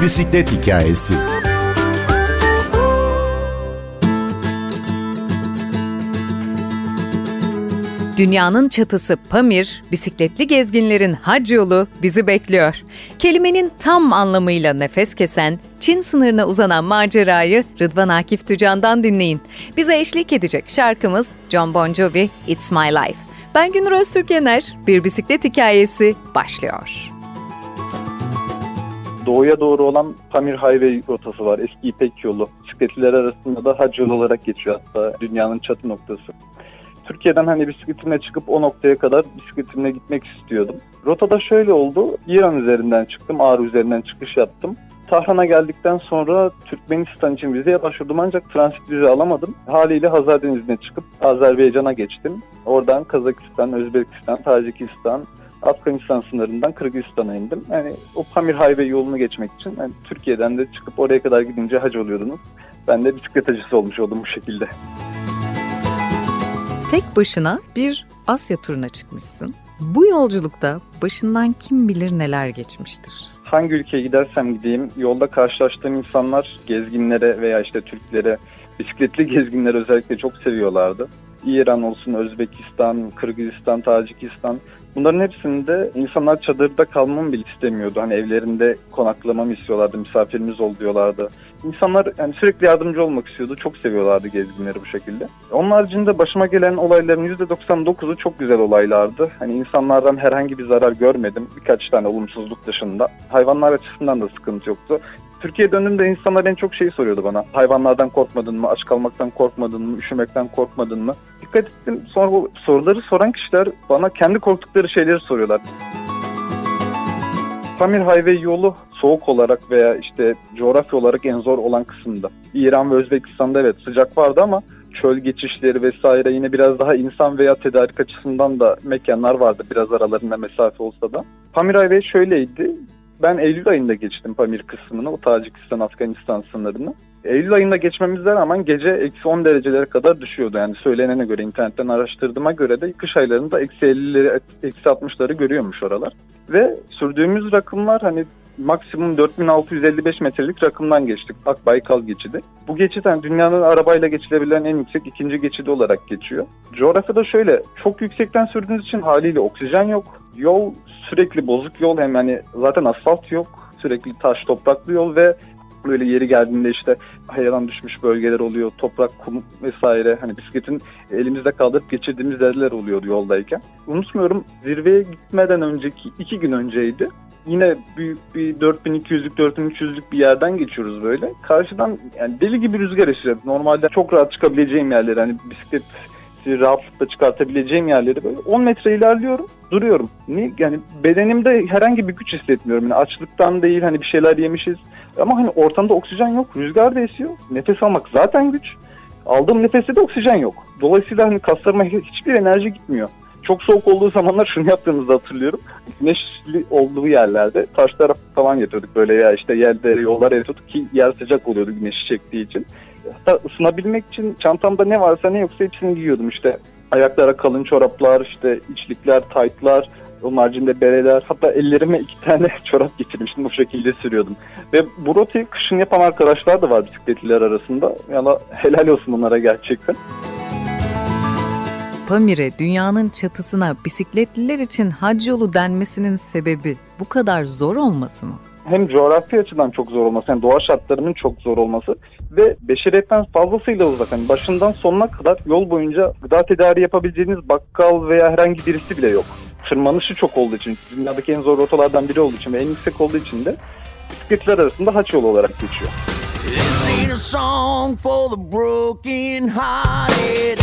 Bir Bisiklet Hikayesi Dünyanın çatısı Pamir, bisikletli gezginlerin hac yolu bizi bekliyor. Kelimenin tam anlamıyla nefes kesen, Çin sınırına uzanan macerayı Rıdvan Akif Tücan'dan dinleyin. Bize eşlik edecek şarkımız John Bon Jovi, It's My Life. Ben Günür Öztürk Yener, Bir Bisiklet Hikayesi başlıyor. Doğuya doğru olan Pamir Highway rotası var. Eski İpek yolu. Bisikletliler arasında da hac yolu olarak geçiyor hatta dünyanın çatı noktası. Türkiye'den hani bisikletimle çıkıp o noktaya kadar bisikletimle gitmek istiyordum. Rotada şöyle oldu. İran üzerinden çıktım. Ağrı üzerinden çıkış yaptım. Tahran'a geldikten sonra Türkmenistan için vizeye başvurdum ancak transit vize alamadım. Haliyle Hazar Denizi'ne çıkıp Azerbaycan'a geçtim. Oradan Kazakistan, Özbekistan, Tacikistan, Afganistan sınırından Kırgızistan'a indim. Yani o Pamir Highway yolunu geçmek için yani Türkiye'den de çıkıp oraya kadar gidince hac oluyordunuz. Ben de bisiklet hacısı olmuş oldum bu şekilde. Tek başına bir Asya turuna çıkmışsın. Bu yolculukta başından kim bilir neler geçmiştir. Hangi ülkeye gidersem gideyim yolda karşılaştığım insanlar gezginlere veya işte Türklere, bisikletli gezginleri özellikle çok seviyorlardı. İran olsun, Özbekistan, Kırgızistan, Tacikistan Bunların hepsinde insanlar çadırda kalmamı bile istemiyordu. Hani evlerinde konaklamamı istiyorlardı, misafirimiz ol diyorlardı. İnsanlar yani sürekli yardımcı olmak istiyordu. Çok seviyorlardı gezginleri bu şekilde. Onun haricinde başıma gelen olayların %99'u çok güzel olaylardı. Hani insanlardan herhangi bir zarar görmedim. Birkaç tane olumsuzluk dışında. Hayvanlar açısından da sıkıntı yoktu. Türkiye döndüğümde insanlar en çok şeyi soruyordu bana. Hayvanlardan korkmadın mı? Aç kalmaktan korkmadın mı? Üşümekten korkmadın mı? Dikkat ettim. Sonra bu soruları soran kişiler bana kendi korktukları şeyleri soruyorlar. Pamir Highway yolu soğuk olarak veya işte coğrafya olarak en zor olan kısımda. İran ve Özbekistan'da evet sıcak vardı ama çöl geçişleri vesaire yine biraz daha insan veya tedarik açısından da mekanlar vardı biraz aralarında mesafe olsa da. Pamir Highway şöyleydi. Ben Eylül ayında geçtim Pamir kısmını, o Tacikistan-Afganistan sınırını. Eylül ayında geçmemize rağmen gece eksi 10 derecelere kadar düşüyordu. Yani söylenene göre, internetten araştırdığıma göre de kış aylarında eksi 50'leri, eksi 60'ları görüyormuş oralar. Ve sürdüğümüz rakımlar hani maksimum 4655 metrelik rakımdan geçtik. Akbaykal geçidi. Bu geçit yani dünyanın arabayla geçilebilen en yüksek ikinci geçidi olarak geçiyor. Coğrafyada şöyle çok yüksekten sürdüğünüz için haliyle oksijen yok. Yol sürekli bozuk yol hem yani zaten asfalt yok. Sürekli taş topraklı yol ve böyle yeri geldiğinde işte hayadan düşmüş bölgeler oluyor. Toprak, kum vesaire. Hani bisikletin elimizde kaldırıp geçirdiğimiz yerler oluyor yoldayken. Unutmuyorum zirveye gitmeden önceki iki gün önceydi. Yine büyük bir 4200'lük 4300'lük bir yerden geçiyoruz böyle. Karşıdan yani deli gibi rüzgar esiyor. Normalde çok rahat çıkabileceğim yerler. Hani bisiklet rahatlıkla çıkartabileceğim yerleri böyle 10 metre ilerliyorum duruyorum. Niye? Yani bedenimde herhangi bir güç hissetmiyorum. Yani açlıktan değil hani bir şeyler yemişiz. Ama hani ortamda oksijen yok. Rüzgar da esiyor. Nefes almak zaten güç. Aldığım nefeste de oksijen yok. Dolayısıyla hani kaslarıma hiçbir enerji gitmiyor. Çok soğuk olduğu zamanlar şunu yaptığımızda hatırlıyorum. Güneşli olduğu yerlerde taşlara falan getirdik böyle ya işte yerde yollar eritiyorduk ki yer sıcak oluyordu güneşi çektiği için. Hatta ısınabilmek için çantamda ne varsa ne yoksa hepsini giyiyordum işte. Ayaklara kalın çoraplar, işte içlikler, taytlar, onun haricinde bereler. Hatta ellerime iki tane çorap getirmiştim. Bu şekilde sürüyordum. Ve bu rotayı kışın yapan arkadaşlar da var bisikletliler arasında. Yani helal olsun onlara gerçekten. Pamir'e dünyanın çatısına bisikletliler için hac yolu denmesinin sebebi bu kadar zor olması mı? Hem coğrafi açıdan çok zor olması, yani doğa şartlarının çok zor olması ve beşeriyetten fazlasıyla uzak. Yani başından sonuna kadar yol boyunca gıda tedariği yapabileceğiniz bakkal veya herhangi birisi bile yok. Tırmanışı çok olduğu için, dünyadaki en zor rotalardan biri olduğu için ve en yüksek olduğu için de bisikletler arasında haç yolu olarak geçiyor. This ain't a song for the broken hearted.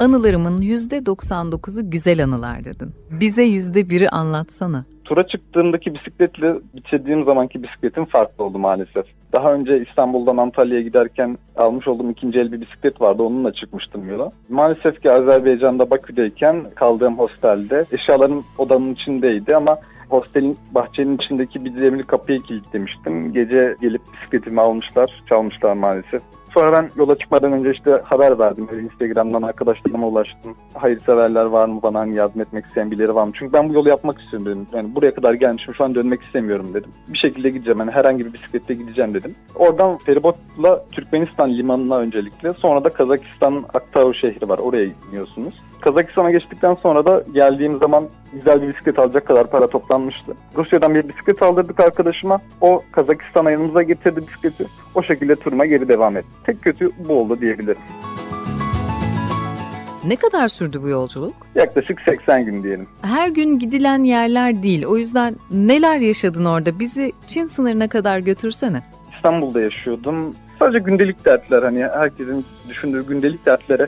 Anılarımın %99'u güzel anılar dedin. Bize %1'i anlatsana. Tura çıktığımdaki bisikletle bitirdiğim zamanki bisikletim farklı oldu maalesef. Daha önce İstanbul'dan Antalya'ya giderken almış olduğum ikinci el bir bisiklet vardı. Onunla çıkmıştım yola. Maalesef ki Azerbaycan'da Bakü'deyken kaldığım hostelde eşyalarım odanın içindeydi ama hostelin bahçenin içindeki bir demir kapıyı kilitlemiştim. Gece gelip bisikletimi almışlar, çalmışlar maalesef. Sonra ben yola çıkmadan önce işte haber verdim. Böyle Instagram'dan arkadaşlarıma ulaştım. Hayırseverler var mı bana hani yardım etmek isteyen birileri var mı? Çünkü ben bu yolu yapmak istiyorum. Yani buraya kadar gelmişim şu an dönmek istemiyorum dedim. Bir şekilde gideceğim. Yani herhangi bir bisikletle gideceğim dedim. Oradan feribotla Türkmenistan limanına öncelikle. Sonra da Kazakistan Aktau şehri var. Oraya iniyorsunuz. Kazakistan'a geçtikten sonra da geldiğim zaman güzel bir bisiklet alacak kadar para toplanmıştı. Rusya'dan bir bisiklet aldırdık arkadaşıma. O Kazakistan'a yanımıza getirdi bisikleti. O şekilde turuma geri devam etti. Tek kötü bu oldu diyebilirim. Ne kadar sürdü bu yolculuk? Yaklaşık 80 gün diyelim. Her gün gidilen yerler değil. O yüzden neler yaşadın orada? Bizi Çin sınırına kadar götürsene. İstanbul'da yaşıyordum. Sadece gündelik dertler hani herkesin düşündüğü gündelik dertlere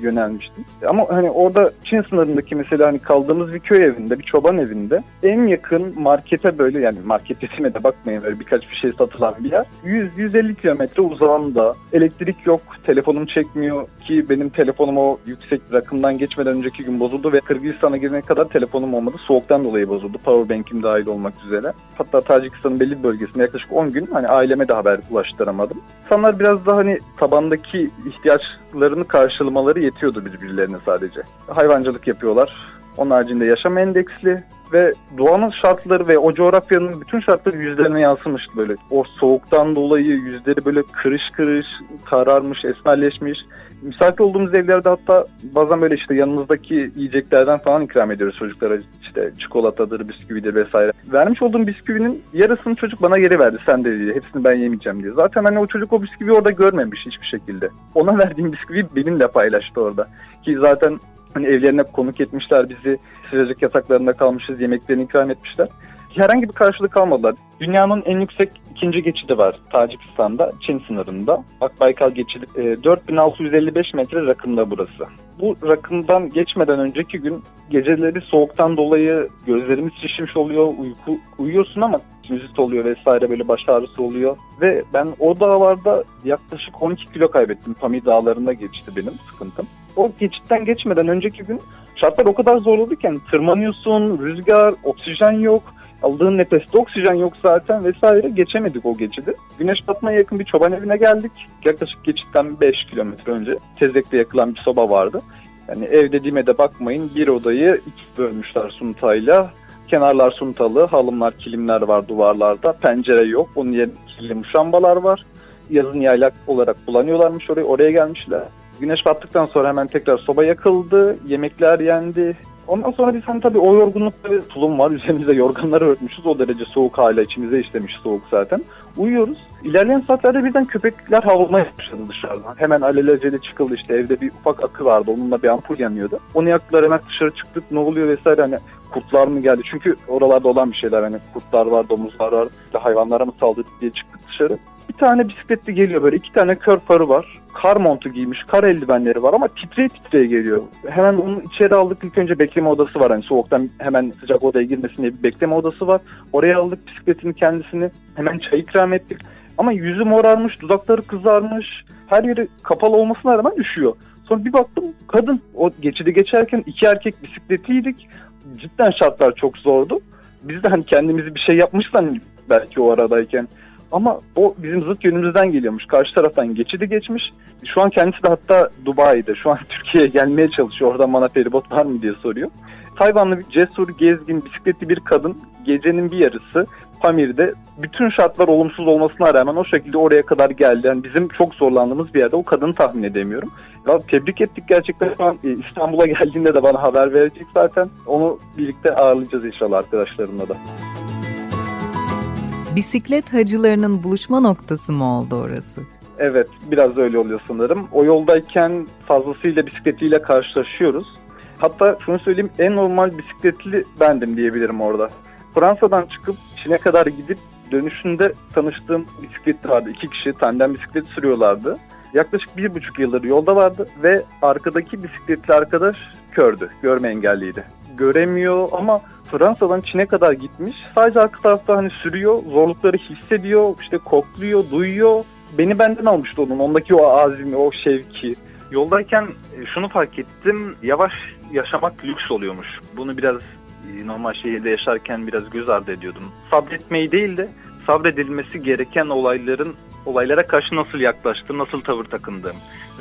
yönelmiştim. Ama hani orada Çin sınırındaki mesela hani kaldığımız bir köy evinde, bir çoban evinde en yakın markete böyle yani market dediğime de bakmayın böyle birkaç bir şey satılan bir yer. 100-150 kilometre uzağında elektrik yok, telefonum çekmiyor ki benim telefonum o yüksek rakımdan geçmeden önceki gün bozuldu ve Kırgızistan'a girene kadar telefonum olmadı. Soğuktan dolayı bozuldu. Powerbank'im dahil olmak üzere. Hatta Tacikistan'ın belli bir bölgesinde yaklaşık 10 gün hani aileme de haber ulaştıramadım. İnsanlar biraz daha hani tabandaki ihtiyaçlarını karşılamaları yetiyordu birbirlerine sadece. Hayvancılık yapıyorlar. Onun haricinde yaşam endeksli ve doğanın şartları ve o coğrafyanın bütün şartları yüzlerine yansımıştı böyle. O soğuktan dolayı yüzleri böyle kırış kırış, kararmış, esmerleşmiş. Misafir olduğumuz evlerde hatta bazen böyle işte yanımızdaki yiyeceklerden falan ikram ediyoruz çocuklara. İşte çikolatadır, bisküvidir vesaire. Vermiş olduğum bisküvinin yarısını çocuk bana geri verdi sen de diye. Hepsini ben yemeyeceğim diye. Zaten hani o çocuk o bisküvi orada görmemiş hiçbir şekilde. Ona verdiğim bisküvi benimle paylaştı orada. Ki zaten Hani evlerine konuk etmişler bizi. Sıcacık yataklarında kalmışız. Yemeklerini ikram etmişler. Herhangi bir karşılık almadılar. Dünyanın en yüksek ikinci geçidi var Tacikistan'da, Çin sınırında. Bak Baykal geçidi e, 4655 metre rakımda burası. Bu rakımdan geçmeden önceki gün geceleri soğuktan dolayı gözlerimiz şişmiş oluyor, uyku uyuyorsun ama sinüzit oluyor vesaire böyle baş ağrısı oluyor. Ve ben o dağlarda yaklaşık 12 kilo kaybettim. Pamir dağlarında geçti benim sıkıntım. O geçitten geçmeden önceki gün şartlar o kadar zorladı ki yani tırmanıyorsun, rüzgar, oksijen yok. Aldığın nefeste oksijen yok zaten vesaire geçemedik o geçidi. Güneş batmaya yakın bir çoban evine geldik. Yaklaşık geçitten 5 kilometre önce tezekte yakılan bir soba vardı. Yani ev dediğime de bakmayın bir odayı iki bölmüşler suntayla. Kenarlar suntalı, halımlar, kilimler var duvarlarda. Pencere yok. Onun yerine kirli muşambalar var. Yazın yaylak olarak kullanıyorlarmış orayı. Oraya gelmişler. Güneş battıktan sonra hemen tekrar soba yakıldı. Yemekler yendi. Ondan sonra biz hani tabii o yorgunlukta bir tulum var. Üzerimizde yorganları örtmüşüz. O derece soğuk hala içimize işlemiş soğuk zaten. Uyuyoruz. İlerleyen saatlerde birden köpekler havlamaya başladı dışarıdan. Hemen alelacele çıkıldı işte evde bir ufak akı vardı. Onunla bir ampul yanıyordu. Onu yaktılar hemen dışarı çıktık. Ne oluyor vesaire hani kurtlar mı geldi? Çünkü oralarda olan bir şeyler hani kurtlar var, domuzlar var. İşte hayvanlara mı saldırdı diye çıktık dışarı. Bir tane bisikletli geliyor böyle iki tane kör farı var. Kar montu giymiş, kar eldivenleri var ama titreye titreye geliyor. Hemen onu içeri aldık. İlk önce bekleme odası var. Hani soğuktan hemen sıcak odaya girmesin diye bir bekleme odası var. Oraya aldık bisikletini kendisini. Hemen çay ikram ettik. Ama yüzü morarmış, dudakları kızarmış. Her yeri kapalı olmasına rağmen üşüyor. Sonra bir baktım kadın o geçidi geçerken iki erkek bisikletiydik. Cidden şartlar çok zordu. Biz de hani kendimizi bir şey yapmışsan belki o aradayken ama o bizim zıt yönümüzden geliyormuş. Karşı taraftan geçidi geçmiş. Şu an kendisi de hatta Dubai'de. Şu an Türkiye'ye gelmeye çalışıyor. Oradan bana feribot var mı diye soruyor. Tayvanlı bir cesur, gezgin, bisikletli bir kadın gecenin bir yarısı Pamir'de bütün şartlar olumsuz olmasına rağmen o şekilde oraya kadar geldi. Yani bizim çok zorlandığımız bir yerde o kadını tahmin edemiyorum. Ya tebrik ettik gerçekten. Şu an e, İstanbul'a geldiğinde de bana haber verecek zaten. Onu birlikte ağırlayacağız inşallah arkadaşlarımla da. Bisiklet hacılarının buluşma noktası mı oldu orası? Evet, biraz öyle oluyor sanırım. O yoldayken fazlasıyla bisikletiyle karşılaşıyoruz. Hatta şunu söyleyeyim, en normal bisikletli bendim diyebilirim orada. Fransa'dan çıkıp Çin'e kadar gidip dönüşünde tanıştığım bisiklet vardı. İki kişi tandem bisiklet sürüyorlardı. Yaklaşık bir buçuk yıldır yolda vardı ve arkadaki bisikletli arkadaş kördü, görme engelliydi. Göremiyor ama Fransa'dan Çin'e kadar gitmiş. Sadece arka tarafta hani sürüyor, zorlukları hissediyor, işte kokluyor, duyuyor. Beni benden almıştı onun, ondaki o azimi, o şevki. Yoldayken e, şunu fark ettim, yavaş yaşamak lüks oluyormuş. Bunu biraz e, normal şehirde yaşarken biraz göz ardı ediyordum. Sabretmeyi değil de sabredilmesi gereken olayların olaylara karşı nasıl yaklaştığım, nasıl tavır takındığım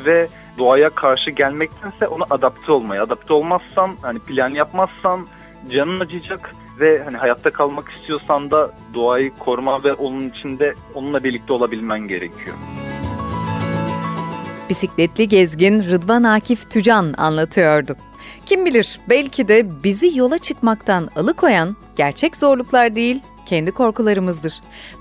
ve doğaya karşı gelmektense ona adapte olmaya. Adapte olmazsan, hani plan yapmazsan canın acıyacak ve hani hayatta kalmak istiyorsan da doğayı koruma ve onun içinde onunla birlikte olabilmen gerekiyor. Bisikletli gezgin Rıdvan Akif Tücan anlatıyordu. Kim bilir belki de bizi yola çıkmaktan alıkoyan gerçek zorluklar değil, kendi korkularımızdır.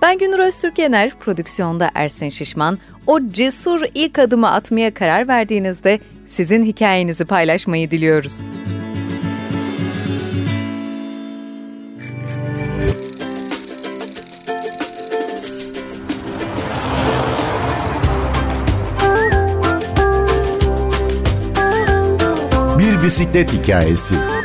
Ben Günür Öztürk Yener, prodüksiyonda Ersin Şişman. O cesur ilk adımı atmaya karar verdiğinizde sizin hikayenizi paylaşmayı diliyoruz. Bir bisiklet hikayesi.